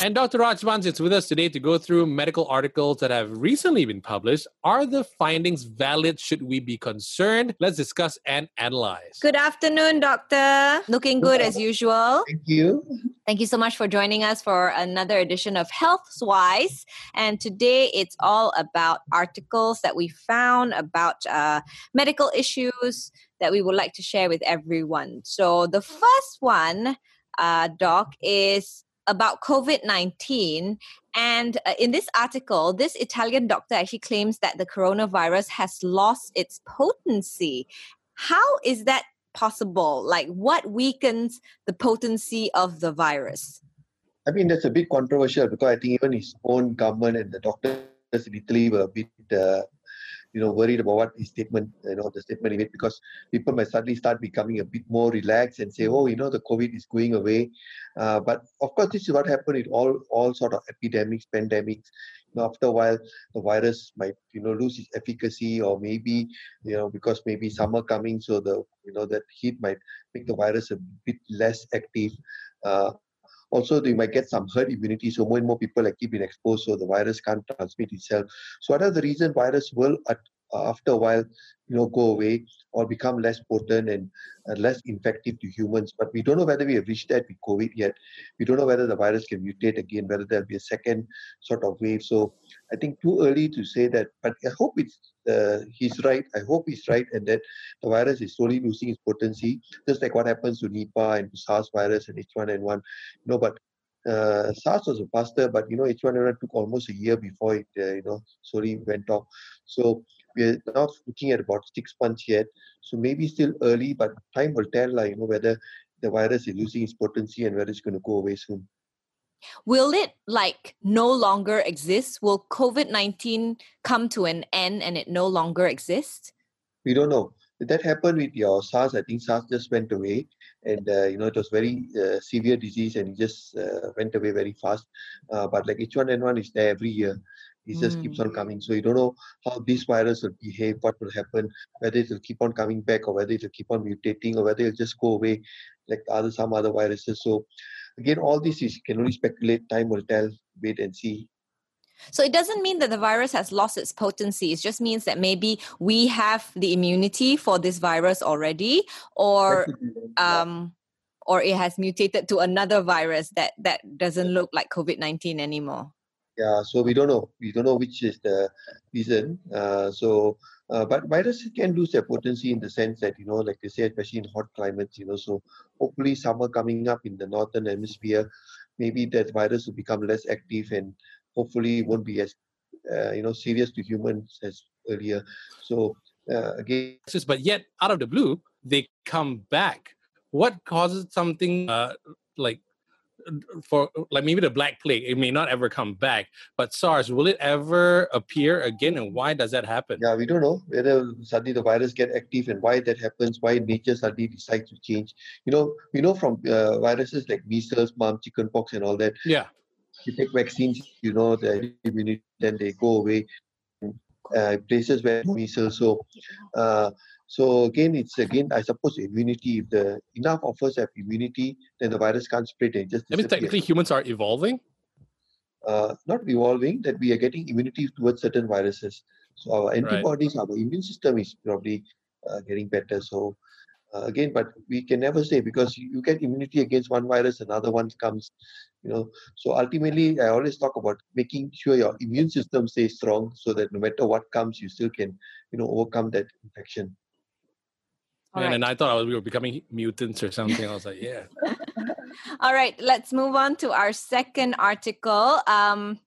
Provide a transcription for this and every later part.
And Dr. Rajbans is with us today to go through medical articles that have recently been published. Are the findings valid? Should we be concerned? Let's discuss and analyze. Good afternoon, Doctor. Looking good as usual. Thank you. Thank you so much for joining us for another edition of Healthwise. And today it's all about articles that we found about uh, medical issues that we would like to share with everyone. So the first one, uh, Doc, is about COVID 19. And uh, in this article, this Italian doctor actually claims that the coronavirus has lost its potency. How is that possible? Like, what weakens the potency of the virus? I mean, that's a bit controversial because I think even his own government and the doctors in Italy were a bit uh, you know worried about what his statement you know the statement he made because people might suddenly start becoming a bit more relaxed and say oh you know the covid is going away. Uh, but of course this is what happened with all all sort of epidemics pandemics. You know, after a while the virus might you know lose its efficacy or maybe you know because maybe summer coming so the you know that heat might make the virus a bit less active. Uh, also they might get some herd immunity so more and more people are keeping exposed so the virus can't transmit itself. So what are the reason virus will after a while you know go away or become less potent and uh, less infective to humans. But we don't know whether we have reached that with covid yet. We don't know whether the virus can mutate again whether there'll be a second sort of wave. So i think too early to say that but i hope it's uh, he's right. I hope he's right and that the virus is slowly losing its potency just like what happens to nipah and to sars virus and h1n1 you know but uh, SARS was faster, but you know H1N1 took almost a year before it, uh, you know, slowly went off. So we're now looking at about six months yet. So maybe still early, but time will tell, like, you know, whether the virus is losing its potency and whether it's going to go away soon. Will it like no longer exist? Will COVID 19 come to an end and it no longer exist? We don't know. That happened with your SARS. I think SARS just went away, and uh, you know it was very uh, severe disease, and it just uh, went away very fast. Uh, but like H1N1 is there every year, it mm. just keeps on hmm. coming. So you don't know how this virus will behave, what will happen, whether it will keep on coming back or whether it will keep on mutating or whether it'll just go away like other some other viruses. So again, all this is you can only speculate. Time will tell. Wait and see. So it doesn't mean that the virus has lost its potency. It just means that maybe we have the immunity for this virus already, or um, or it has mutated to another virus that that doesn't look like COVID nineteen anymore. Yeah, so we don't know. We don't know which is the reason. Uh, so, uh, but viruses can lose their potency in the sense that you know, like they say, especially in hot climates, you know. So, hopefully, summer coming up in the northern hemisphere, maybe that virus will become less active and hopefully won't be as uh, you know serious to humans as earlier. So, uh, again, but yet out of the blue, they come back. What causes something uh, like for like maybe the black plague it may not ever come back but sars will it ever appear again and why does that happen? Yeah we don't know whether suddenly the virus get active and why that happens why nature suddenly decides to change. You know we know from uh, viruses like measles mumps chickenpox and all that. Yeah. You take vaccines you know the immunity then they go away places where measles so uh, so again, it's again, I suppose immunity. If the enough of us have immunity, then the virus can't spread. It just I mean, technically, humans are evolving. Uh, not evolving. That we are getting immunity towards certain viruses. So our antibodies, right. our immune system is probably uh, getting better. So uh, again, but we can never say because you get immunity against one virus, another one comes. You know. So ultimately, I always talk about making sure your immune system stays strong, so that no matter what comes, you still can, you know, overcome that infection. All and, right. and I thought I was, we were becoming mutants or something. I was like, yeah. All right, let's move on to our second article. Um,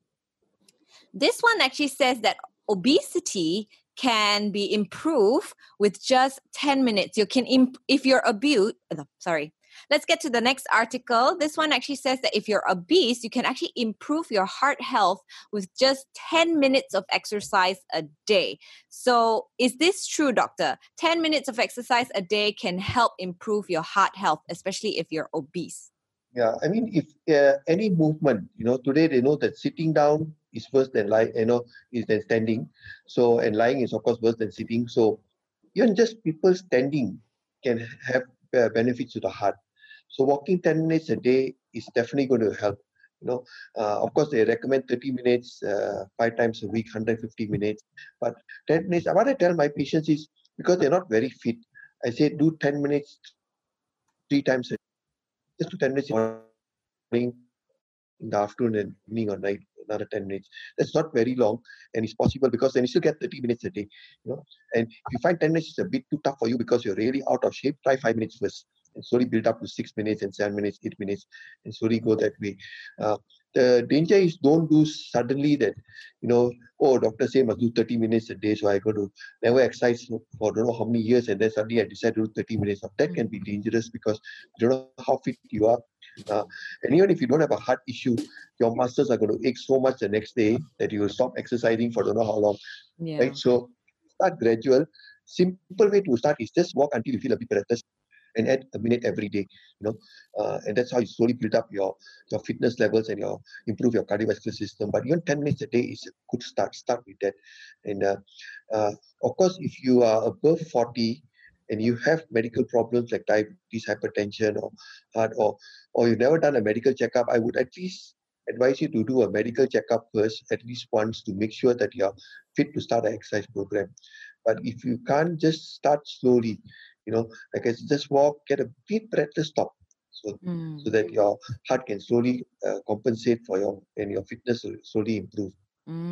this one actually says that obesity can be improved with just 10 minutes. You can, imp- if you're abused, sorry, Let's get to the next article. This one actually says that if you're obese, you can actually improve your heart health with just 10 minutes of exercise a day. So, is this true, doctor? 10 minutes of exercise a day can help improve your heart health, especially if you're obese. Yeah, I mean, if uh, any movement, you know, today they know that sitting down is worse than lying, you know, is than standing. So, and lying is of course worse than sitting. So, even just people standing can have uh, benefits to the heart. So walking 10 minutes a day is definitely going to help. You know, uh, of course, they recommend 30 minutes, uh, five times a week, 150 minutes. But 10 minutes, what I tell my patients is because they're not very fit, I say do 10 minutes three times a just do 10 minutes in the morning, in the afternoon, and evening or night, another 10 minutes. That's not very long and it's possible because then you still get 30 minutes a day. You know, and if you find 10 minutes is a bit too tough for you because you're really out of shape, try five minutes first and slowly build up to six minutes and seven minutes, eight minutes, and slowly go that way. Uh, the danger is don't do suddenly that, you know, oh, doctor say must do 30 minutes a day, so I go to never exercise for don't know how many years, and then suddenly I decide to do 30 minutes. That can be dangerous because you don't know how fit you are. Uh, and even if you don't have a heart issue, your muscles are going to ache so much the next day that you will stop exercising for don't know how long. Yeah. Right? So start gradual. Simple way to start is just walk until you feel a bit better and add a minute every day you know uh, and that's how you slowly build up your your fitness levels and your improve your cardiovascular system but even 10 minutes a day is a good start start with that and uh, uh, of course if you are above 40 and you have medical problems like diabetes hypertension or heart or or you've never done a medical checkup i would at least advise you to do a medical checkup first at least once to make sure that you're fit to start an exercise program but if you can't just start slowly you know, like I just walk, get a deep breath to stop. So, Mm. so that your heart can slowly uh, compensate for your and your fitness will slowly improve.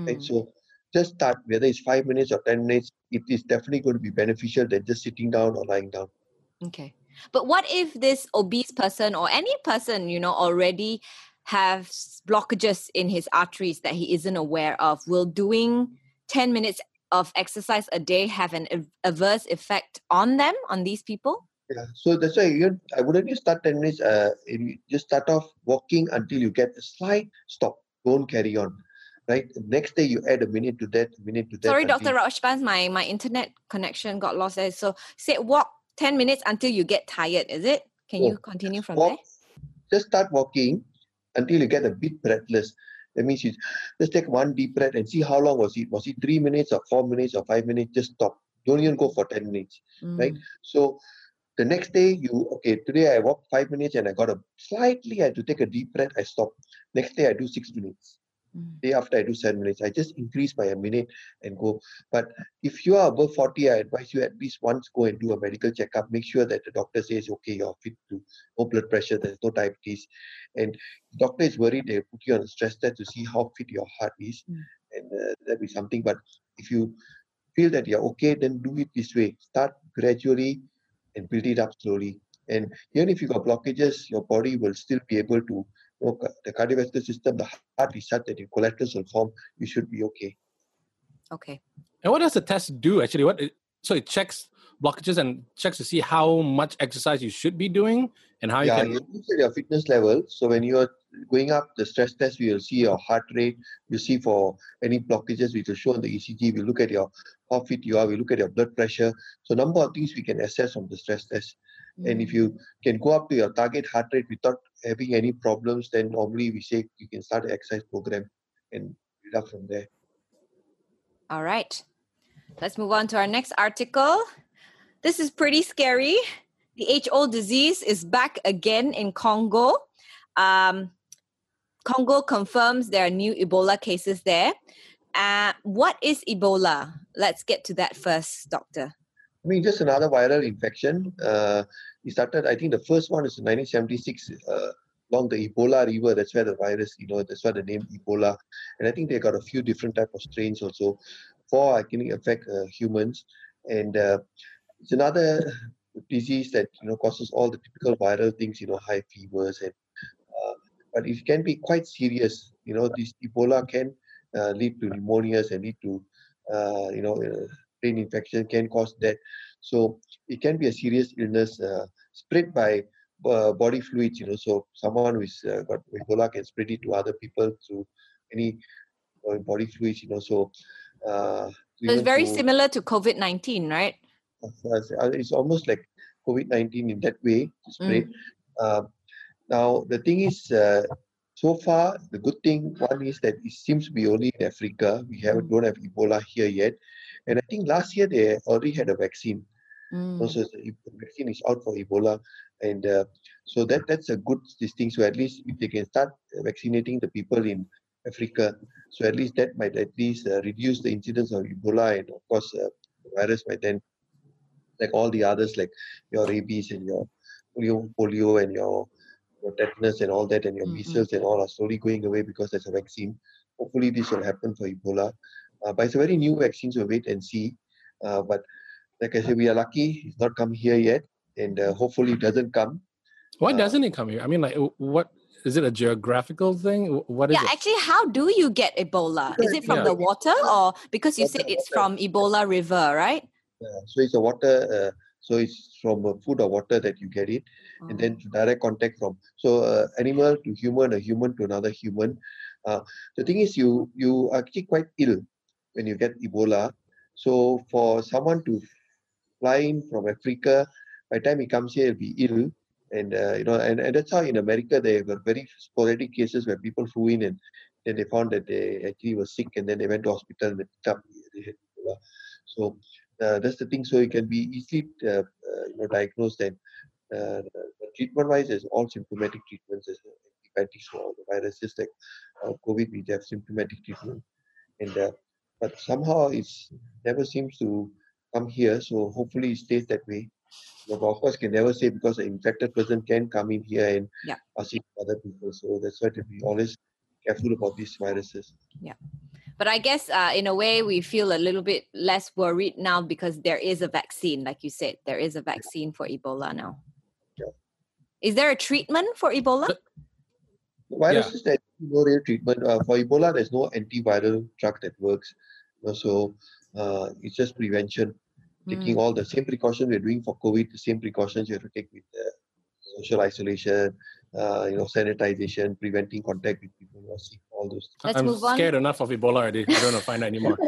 Right? Mm. So just start, whether it's five minutes or ten minutes, it is definitely going to be beneficial than just sitting down or lying down. Okay. But what if this obese person or any person, you know, already have s- blockages in his arteries that he isn't aware of? Will doing 10 minutes of exercise a day have an adverse effect on them, on these people? Yeah. So that's why you, I wouldn't just start ten minutes. Uh, you just start off walking until you get a slight stop. Don't carry on. Right. Next day you add a minute to that, minute to that. Sorry, Dr. Rajbans, my, my internet connection got lost there. So say walk 10 minutes until you get tired, is it? Can Oh, you continue from walk, just start walking until you get a bit breathless. That means you just take one deep breath and see how long was it. Was it three minutes or four minutes or five minutes? Just stop. Don't even go for 10 minutes. there? right? Mm. So the next day you okay, today I walked five minutes and I got a slightly I had to take a deep breath, I stop. Next day I do six minutes. Mm. Day after I do seven minutes. I just increase by a minute and go. But if you are above 40, I advise you at least once go and do a medical checkup. Make sure that the doctor says, okay, you're fit to no blood pressure, there's no diabetes. And the doctor is worried, they put you on a stress test to see how fit your heart is. Mm. And uh, be something. But if you feel that you're okay, then do it this way. Start gradually and build it up slowly. And even if you got blockages, your body will still be able to, know, the cardiovascular system, the heart is such that your collaterals will form, you should be okay. Okay. And what does the test do actually? What it, so it checks blockages and checks to see how much exercise you should be doing and how yeah, you you can. look at your fitness level. So when you're going up the stress test, we will see your heart rate. We see for any blockages, we will show on the ECG. We look at your how fit you are. We look at your blood pressure. So number of things we can assess on the stress test. And if you can go up to your target heart rate without having any problems, then normally we say you can start an exercise program and build up from there. All right. Let's move on to our next article. This is pretty scary. The old disease is back again in Congo. Um, Congo confirms there are new Ebola cases there. Uh, what is Ebola? Let's get to that first, Doctor. I mean, just another viral infection. Uh, it started, I think the first one is in 1976 uh, along the Ebola River. That's where the virus, you know, that's why the name Ebola. And I think they got a few different type of strains also. Four are can affect uh, humans. And uh, it's another disease that, you know, causes all the typical viral things, you know, high fevers. and uh, But it can be quite serious. You know, this Ebola can uh, lead to pneumonias and lead to, you know, brain infection can cause death. So it can be a serious illness uh, spread by uh, body fluids. You know, so someone who's uh, got Ebola can spread it to other people through any uh, body fluids. You know, so uh, So it's very to- similar to COVID 19, right? it's almost like COVID nineteen in that way to spread. Uh, now the thing is, uh, so far the good thing one is that it seems to be only in Africa. We have Mm. don't have Ebola here yet, and I think last year they already had a vaccine. Mm. Also, the vaccine is out for Ebola, and uh, so that that's a good this thing. So at least if they can start vaccinating the people in Africa, so at least that might at least uh, reduce the incidence of Ebola, and of course, uh, the virus might then, like all the others, like your rabies and your polio, polio and your, your tetanus and all that, and your Mhm. measles and all are slowly going away because there's a vaccine. Hopefully, this will happen for Ebola. Uh, but it's a very new vaccine, so wait and see. Uh, but like I said, we are lucky it's not come here yet, and uh, hopefully it doesn't come. Why Uh, doesn't it come here? I mean, like, what is it a geographical thing? W- What is Yeah, it? actually, how do you get Ebola? Is it from Yeah. the water or because you said it's water. from Ebola River, right? Uh, so it's a water. Uh, so it's from uh, food or water that you get it, and then Oh. direct contact from so uh, animal to human, a human to another human. Uh, the thing is, you you are actually quite ill when you get Ebola. So for someone to fly in from Africa, by the time he comes here, he'll be ill. And uh, you know, and, and that's how in America there were very sporadic cases where people flew in and then they found that they actually were sick and then they went to hospital and they picked up they had Ebola. So uh, that's the thing. So it can be easily uh, uh, you know diagnosed and uh, treatment wise, there's all symptomatic treatments. There's antibiotics for all the viruses like uh, COVID. We have symptomatic treatment, and uh, but somehow it's never seems to come here. So hopefully it stays that way. But of course, can never say because an infected person can come in here and Yeah. pass it to other people. So that's why to be always careful about these viruses. Yeah. But I guess uh, in a way, we feel a little bit less worried now because there is a vaccine. Like you said, there is a vaccine for Ebola now. Yeah. Is there a treatment for Ebola? Viruses, there's no real treatment. Uh, for Ebola, there's no antiviral drug that works. You know, so uh, it's just prevention. Taking Mm. all the same precautions we're doing for COVID, the same precautions you have to take with uh, social isolation, uh, you know, sanitization, preventing contact with people who are sick, all those. I- Let's I'm move on. scared enough of Ebola already. I don't know find out anymore.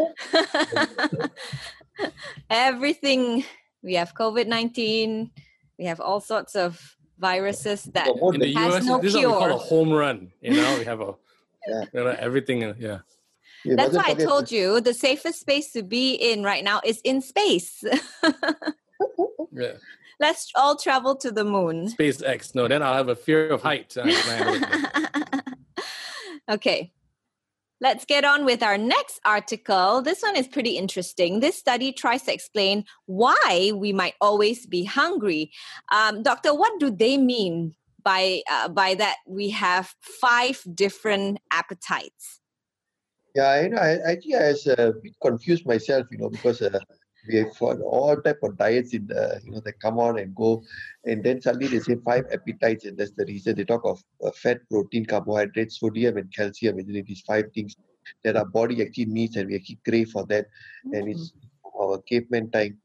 Everything we have COVID 19, we have all sorts of viruses that For In the Has US, no this is what we call a home run. You know, we have a Yeah. you know, everything. Yeah. you That's mustn't why I forget told you the safest space to be in right now is in space. Yeah. Let's all travel to the moon. SpaceX. No, then I'll have a fear of heights. when I handle it. okay. Let's get on with our next article. This one is pretty interesting. This study tries to explain why we might always be hungry. Um, doctor, what do they mean by uh, by that? We have five different appetites. Yeah, you know, I, I think I was a bit confused myself, you know, because uh, we have got all type of diets in the, you know, they come on and go, and then suddenly they say five appetites, and that's the reason they talk of uh, fat, protein, carbohydrates, sodium, and calcium, and then these five things that our body actually needs, and we actually crave for that, and it's our caveman time.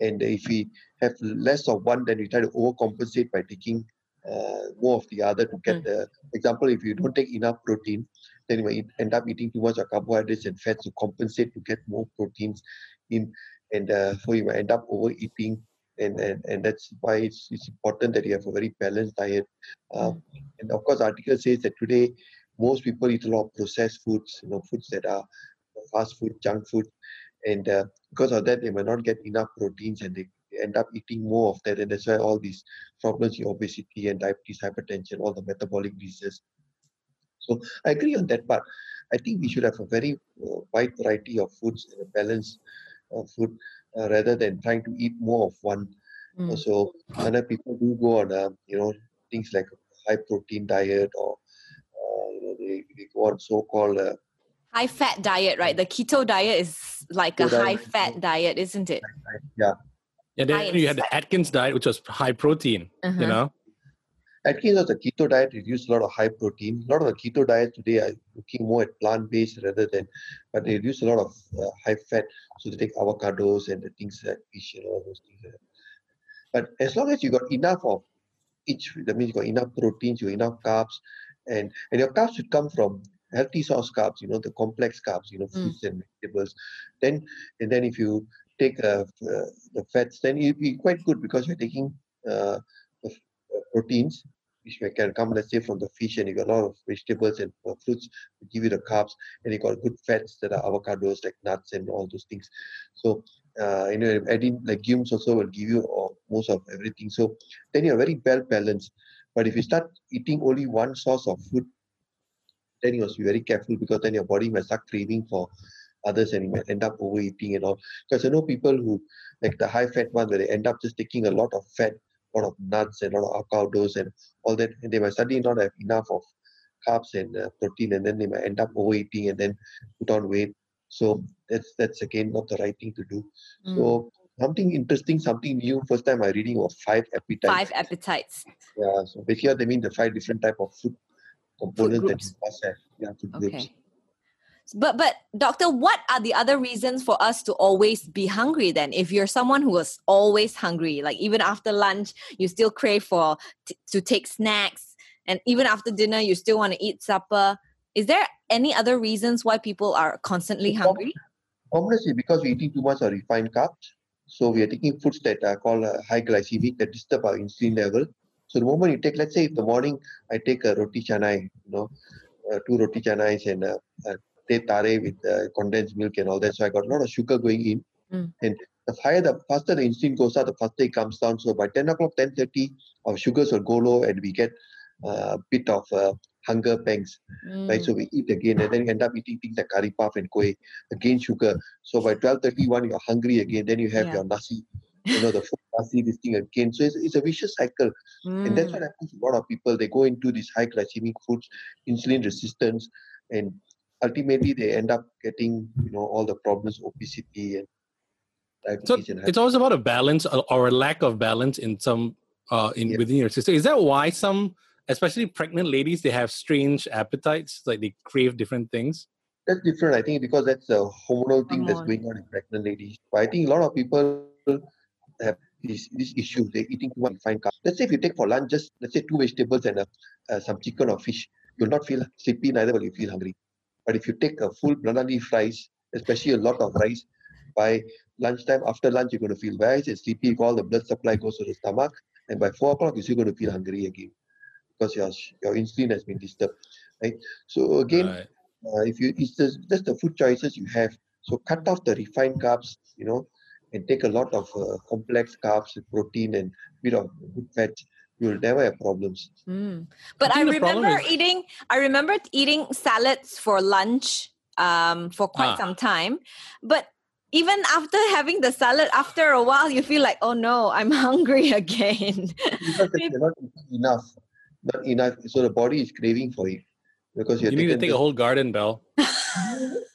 And if we have less of one, then we try to overcompensate by taking uh, more of the other to get Mm. the example. If you don't take enough protein, then you might end up eating too much of carbohydrates and fats to compensate to get more proteins in, and uh, so you might end up overeating. And, and, and that's why it's, it's important that you have a very balanced diet. Uh, and of course, the article says that today most people eat a lot of processed foods, you know, foods that are fast food, junk food, and uh, because of that, they might not get enough proteins, and they end up eating more of that, and that's why all these problems, obesity and diabetes, hypertension, all the metabolic diseases. So I agree on that part. I think we should have a very uh, wide variety of foods and a balanced food uh, rather than trying to eat more of one. Mm. So other people do go on, uh, you know, things like high protein diet or uh, you know, they, they go on so-called uh, High fat diet, right? The keto diet is like a Keto diet, high fat diet, isn't it? Yeah, Yeah. then High you had the Atkins diet, which was high protein. Uh-huh. You know, Atkins was a keto diet, used a lot of high protein. A lot of the keto diets today are looking more at plant-based rather than, but they reduce a lot of uh, high fat. So they take avocados and the things like fish and all those things. But as long as you got enough of each, that means you got enough proteins, you got enough carbs, and and your carbs should come from healthy source carbs, you know, the complex carbs, you know, Mm. fruits and vegetables. Then and then if you take uh, uh, the fats, then it'll be quite good because you're taking uh, proteins, which can come, let's say, from the fish, and you got a lot of vegetables and uh, fruits to give you the carbs, and you got good fats that are avocados, like nuts and all those things. So uh, you know, adding legumes also will give you uh, most of everything. So then you're very well balanced. But if you start eating only one source of food, then you must be very careful because then your body might start craving for others and you might end up overeating and all. Because I know people who, like the high fat one, where they end up just taking a lot of fat, lot of nuts and a lot of avocados and all that, and they might suddenly not have enough of carbs and uh, protein, and then they might end up overeating and then put on weight. So that's that's again not the right thing to do. Mm. So something interesting, something new. First time I reading was five appetites. Five appetites. Yeah. So basically they mean the five different type of food components that you must have. Yeah, food groups. But but doctor, what are the other reasons for us to always be hungry then? If you're someone who was always hungry, like even after lunch, you still crave for t- to take snacks, and even after dinner, you still want to eat supper. Is there any other reasons why people are constantly hungry? Obviously, because we're eating too much of refined carbs, so we are taking foods that are called uh, high glycemic that disturb our insulin level. So the moment you take, let's say, in the morning, I take a roti canai, you know, uh, two roti canais and uh, uh, tare with uh, condensed milk and all that. So I got a lot of sugar going in, Mm. and the higher, the faster the insulin goes up, the faster it comes down. So by 10 o'clock, 10:30, our sugars will go low, and we get a bit of uh, hunger pangs right? Mm. So we eat again, and then you end up eating things like curry puff and kueh, again sugar. So by twelve thirty one, you're hungry again. Then you have Yeah. your nasi, you know, the food nasi, this thing again. So it's, it's a vicious cycle, and that's Mm. what happens to a lot of people. They go into these high glycemic foods, insulin resistance, and ultimately they end up getting, you know, all the problems, obesity and So diabetes and it's always about a balance or or a lack of balance in some uh in Yeah. within your system. Is that why some especially pregnant ladies they have strange appetites like they crave different things? that's different. I think because that's a hormonal thing that's going on in pregnant ladies. But I think a lot of people have this this issue. They're eating too much refined carbs. Let's say if you take for lunch just let's say two vegetables and a, uh, some chicken or fish, you'll not feel sleepy, neither will you feel hungry. But if you take a full banana leaf rice, especially a lot of rice, by lunchtime after lunch you're going to feel very and sleepy. All the blood supply goes to the stomach, and by four o'clock you're still going to feel hungry again because your your insulin has been disturbed. Right. So again, Right. uh, if you it's just, just the food choices you have so cut off the refined carbs you know and take a lot of uh, complex carbs protein and bit of good fat you'll never have problems Mm. But I, think the problem remember is- eating. I remember eating salads for lunch um, for quite Ah. some time. But even after having the salad, after a while, you feel like, oh no, I'm hungry again. because Maybe- you're not enough not enough so the body is craving for it because you're You need to taking take a the- whole garden bell.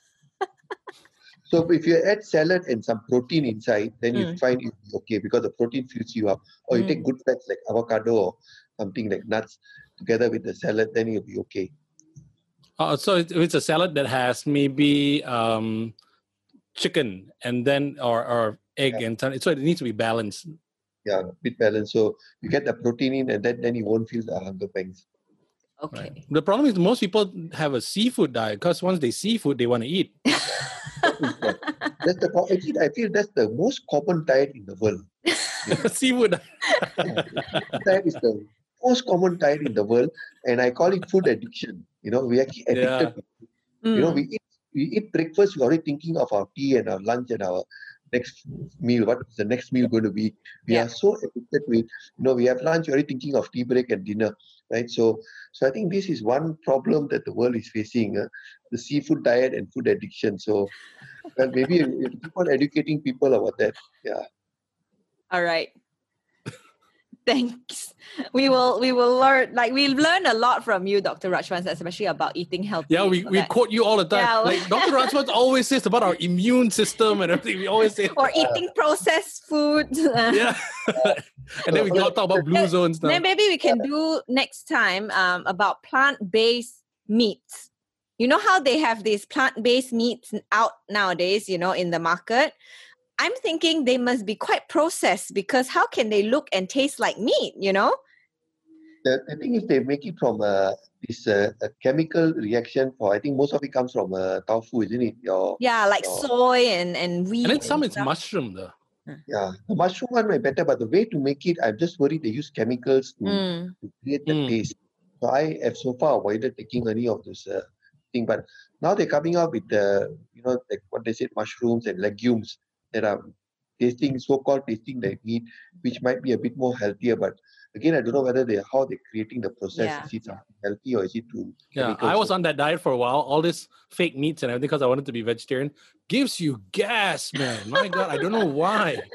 so if you add salad and some protein inside then you Mm. find it okay because the protein fills you up or you take good fats like avocado or something like nuts together with the salad then you'll be okay Uh, so it- if it's a salad that has maybe um, chicken and then or or egg and ton- so it needs to be balanced. yeah, bit balanced. So you get the protein in, and then, then you won't feel the hunger pangs. Okay. Right. The problem is most people have a seafood diet because once they see food, they want to eat. That's the actually I feel that's the most common diet in the world. seafood. diet is the most common diet in the world, and I call it food addiction. You know, we actually addicted. You know, Mm. we eat we eat breakfast. We're already thinking of our tea and our lunch and our next meal. What is the next meal going to be? We Yeah. are so addicted it. You know, we have lunch. Already thinking of tea break and dinner, right? So, so I think this is one problem that the world is facing: uh, the seafood diet and food addiction. So, well, maybe keep on educating people about that. Yeah. All right. Thanks. We will we will learn like we learn a lot from you, Dr. Rajwan, especially about eating healthy. Yeah, we, we that- quote you all the time. Yeah, like Dr. Rajwat always says about our immune system and everything. We always say, or eating processed food. yeah. and then we talk talk about blue zones now. Then maybe we can do next time um, about plant-based meats. You know how they have these plant-based meats out nowadays, you know, in the market. I'm thinking they must be quite processed because how can they look and taste like meat, you know? The, the thing is, they make it from uh, this uh, a chemical reaction. For I think most of it comes from uh, tofu, isn't it? Your Yeah, like Oh. soy and, and wheat. and then some and it's stuff. mushroom though. Yeah, the mushroom one might better, but the way to make it, I'm just worried they use chemicals to, Mm. to create the Mm. taste. So I have so far avoided taking any of this uh, thing, but now they're coming up with the, you know, like what they said, mushrooms and legumes that are tasting so-called tasting the meat, which might be a bit more healthier. But again, I don't know whether they how they're creating the process. Yeah. Is it something healthy or is it too? Yeah, chemical? I was on that diet for a while. All this fake meats and everything because I wanted to be vegetarian gives you gas, man. My God, I don't know why.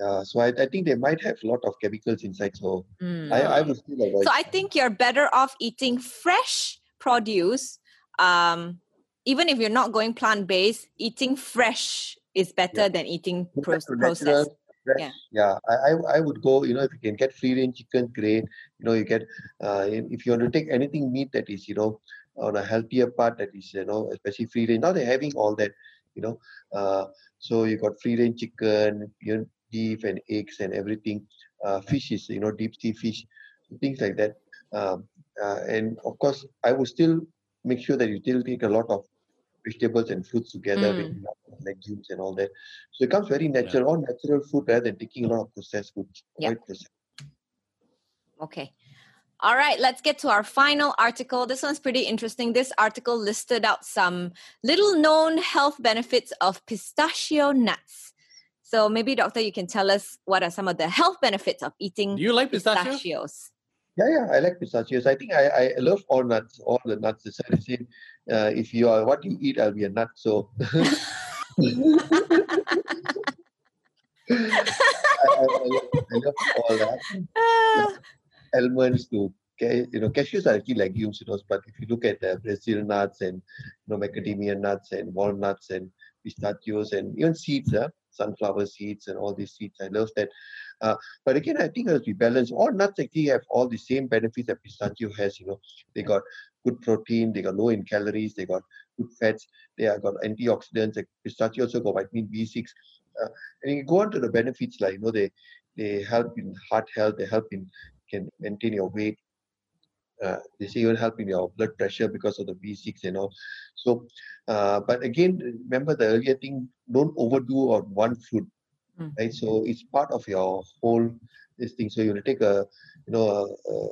Uh, so I, I think they might have a lot of chemicals inside. So Mm. I, I would still avoid. So I think you're better off eating fresh produce. Um, even if you're not going plant based, eating fresh is better than eating pro- processed. Yeah. Yeah, I, I I would go. You know, if you can get free range chicken, great. You know, you get. Uh, if you want to take anything meat that is, you know, on a healthier part that is, you know, especially free range. Now they're having all that. You know, uh, so you got free range chicken, you know, beef and eggs and everything. Uh, fish is, you know, deep sea fish, things like that. Um, uh, and of course, I would still make sure that you still take a lot of vegetables and fruits together with Mm. enough legumes and all that. So it comes very natural, all natural food rather than taking a lot of processed foods. Yeah. Avoid processed. Okay. All right, let's get to our final article. This one's pretty interesting. This article listed out some little known health benefits of pistachio nuts. So maybe, doctor, you can tell us what are some of the health benefits of eating Do you like pistachio? pistachios? Yeah, yeah, I like pistachios. I think I, I love all nuts, all the nuts. Why I uh, if you are what you eat, I'll be a nut. So I, I, I, love, I love all that. Ah, Almonds to ca- you know, cashews are actually legumes, you know. But if you look at uh, Brazil nuts and you know macadamia nuts and walnuts and pistachios and even seeds, uh, sunflower seeds and all these seeds, I love that. Uh, but again, I think to be balanced. All nuts actually have all the same benefits that pistachio has. You know, they got good protein, they got low in calories, they got good fats, they have got antioxidants. Like pistachio also got vitamin B6. Uh, and you go on to the benefits like you know they they help in heart health, they help in can maintain your weight. Uh, they say even help in your blood pressure because of the B6 and all. So, uh, but again, remember the earlier thing: don't overdo on one food, Mm. right? So it's part of your whole this thing. So you take a you know a, a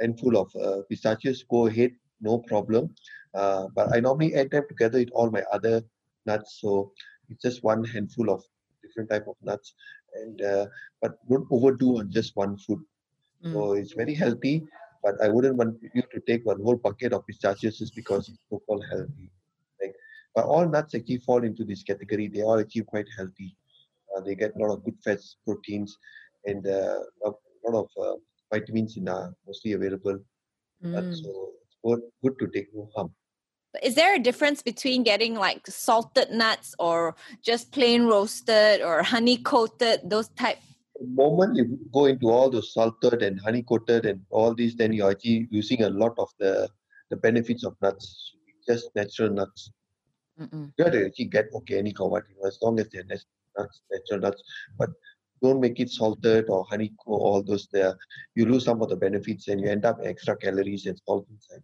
handful of uh, pistachios, go ahead, no problem. Uh, but I normally add them together with all my other nuts. So it's just one handful of different type of nuts, and uh, but don't overdo on just one food. mm. So it's very healthy, but I wouldn't want you to take one whole bucket of pistachios just because it's so-called healthy. Like, but all nuts actually fall into this category. They are actually quite healthy. Uh, they get a lot of good fats, proteins, and uh, a lot of uh, vitamins in are mostly available. But Mm. so it's good, good to take no harm. Is there a difference between getting like salted nuts or just plain roasted or honey coated, those type? The moment you go into all those salted and honey coated and all these, then you're actually using a lot of the the benefits of nuts. Just natural nuts. Mm-mm. you have to actually get organic or what, you know, as long as they're nuts, natural nuts. But don't make it salted or honey or all those there. You lose some of the benefits and you end up extra calories and salt inside.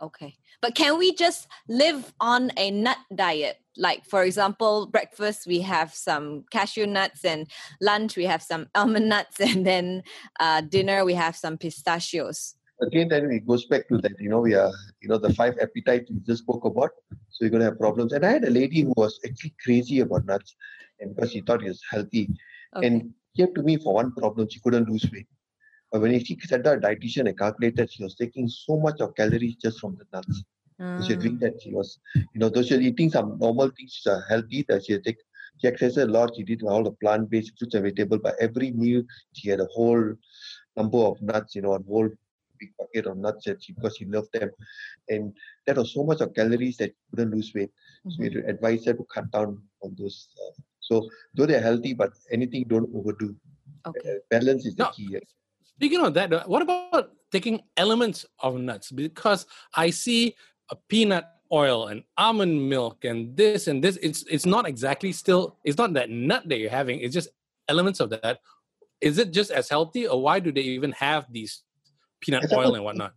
Okay. But can we just live on a nut diet? Like, for example, breakfast, we have some cashew nuts, and lunch, we have some almond nuts, and then uh, dinner, we have some pistachios. Again, then it goes back to that, you know, we are, you know, the five appetites we just spoke about. So you're going to have problems. And I had a lady who was actually crazy about nuts and because she thought it was healthy. Okay. And came to me for one problem, she couldn't lose weight. But when she down a dietitian and calculated, she was taking so much of calories just from the nuts. So she Mm. doing that. She was, you know, though she was eating some normal things are healthy, that she had take she exercised a lot, she did all the plant-based fruits and vegetables, but every meal she had a whole number of nuts, you know, a whole big bucket of nuts that she because she loved them. And that was so much of calories that she couldn't lose weight. So we had to advise her to cut down on those. Uh, so though they're healthy, but anything don't overdo. Okay. Uh, balance is the key. Speaking of that, what about taking elements of nuts? Because I see a peanut oil and almond milk and this and this. It's it's not exactly still. It's not that nut that you're having. It's just elements of that. Is it just as healthy, or why do they even have these peanut I oil and whatnot?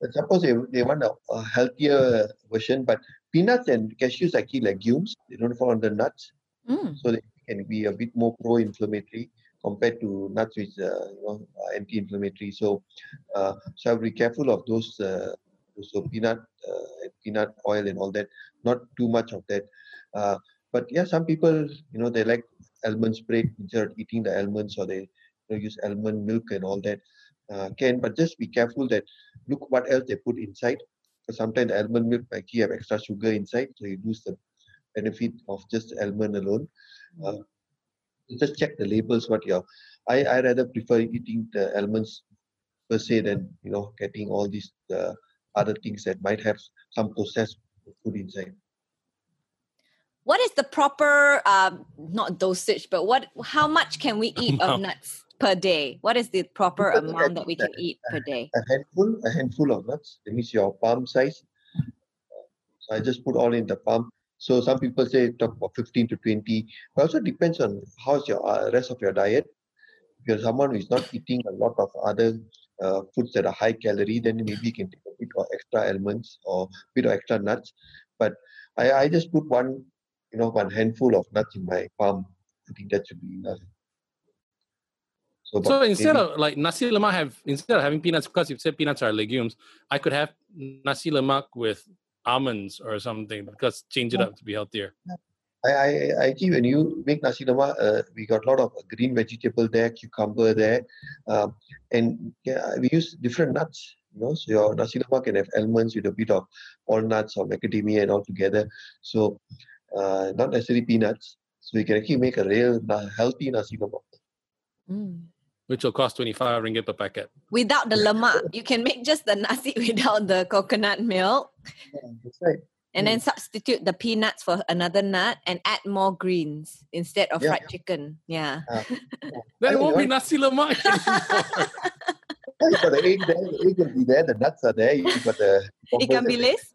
But suppose they, they want a, a healthier version, but peanuts and cashews are actually legumes. They don't fall under nuts. Mm. so they can be a bit more pro-inflammatory compared to nuts which uh, you know are anti-inflammatory so uh, so I'll be careful of those uh, so peanut uh, peanut oil and all that not too much of that uh, but yeah, some people, you know, they like almond spread instead of eating the almonds, or they you know, use almond milk and all that. Uh, can but just be careful that look what else they put inside. Because sometimes almond milk might have extra sugar inside, so you lose the benefit of just almond alone. Uh, just check the labels. What you're. I I rather prefer eating the almonds per se than you know getting all these uh, other things that might have some processed food inside what is the proper um, not dosage but what how much can we eat of nuts per day what is the proper amount that we can eat per day a handful a handful of nuts that means your palm size so i just put all in the palm so some people say talk about 15 to 20 but also depends on how's your uh, rest of your diet if you're someone who is not eating a lot of other uh, foods that are high calorie then maybe you can take a bit of extra almonds or a bit of extra nuts but I, I just put one you know, one handful of nuts in my palm. I think that should be enough. So, so instead maybe, of like nasi lemak, have instead of having peanuts, because you said peanuts are legumes, I could have nasi lemak with almonds or something because change it up to be healthier. I, I, I actually when you make nasi lemak, uh, we got a lot of green vegetable there, cucumber there, um, and yeah, we use different nuts. You know, so your nasi lemak can have almonds with a bit of walnuts or macadamia and all together. So uh, not necessarily peanuts. So you can actually make a real healthy nasi lemak. Mm. Which will cost 25 ringgit per packet. Without the lemak, you can make just the nasi without the coconut milk. Yeah, that's right. And then substitute the peanuts for another nut and add more greens instead of yeah. fried chicken. Yeah. Uh, yeah. then it won't be nasi lemak you got the egg there, the egg will be there, the nuts are there, you got the... Ikan bilis?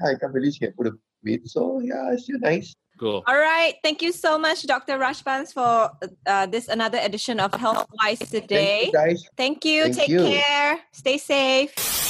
Yeah, ikan bilis, you can put a meat. so yeah, it's still nice. Cool. All right. Thank you so much, Dr. Rajbans, for uh, this another edition of Health Wise today. Thank you, guys. Thank you. Thank Take you. care. Stay safe.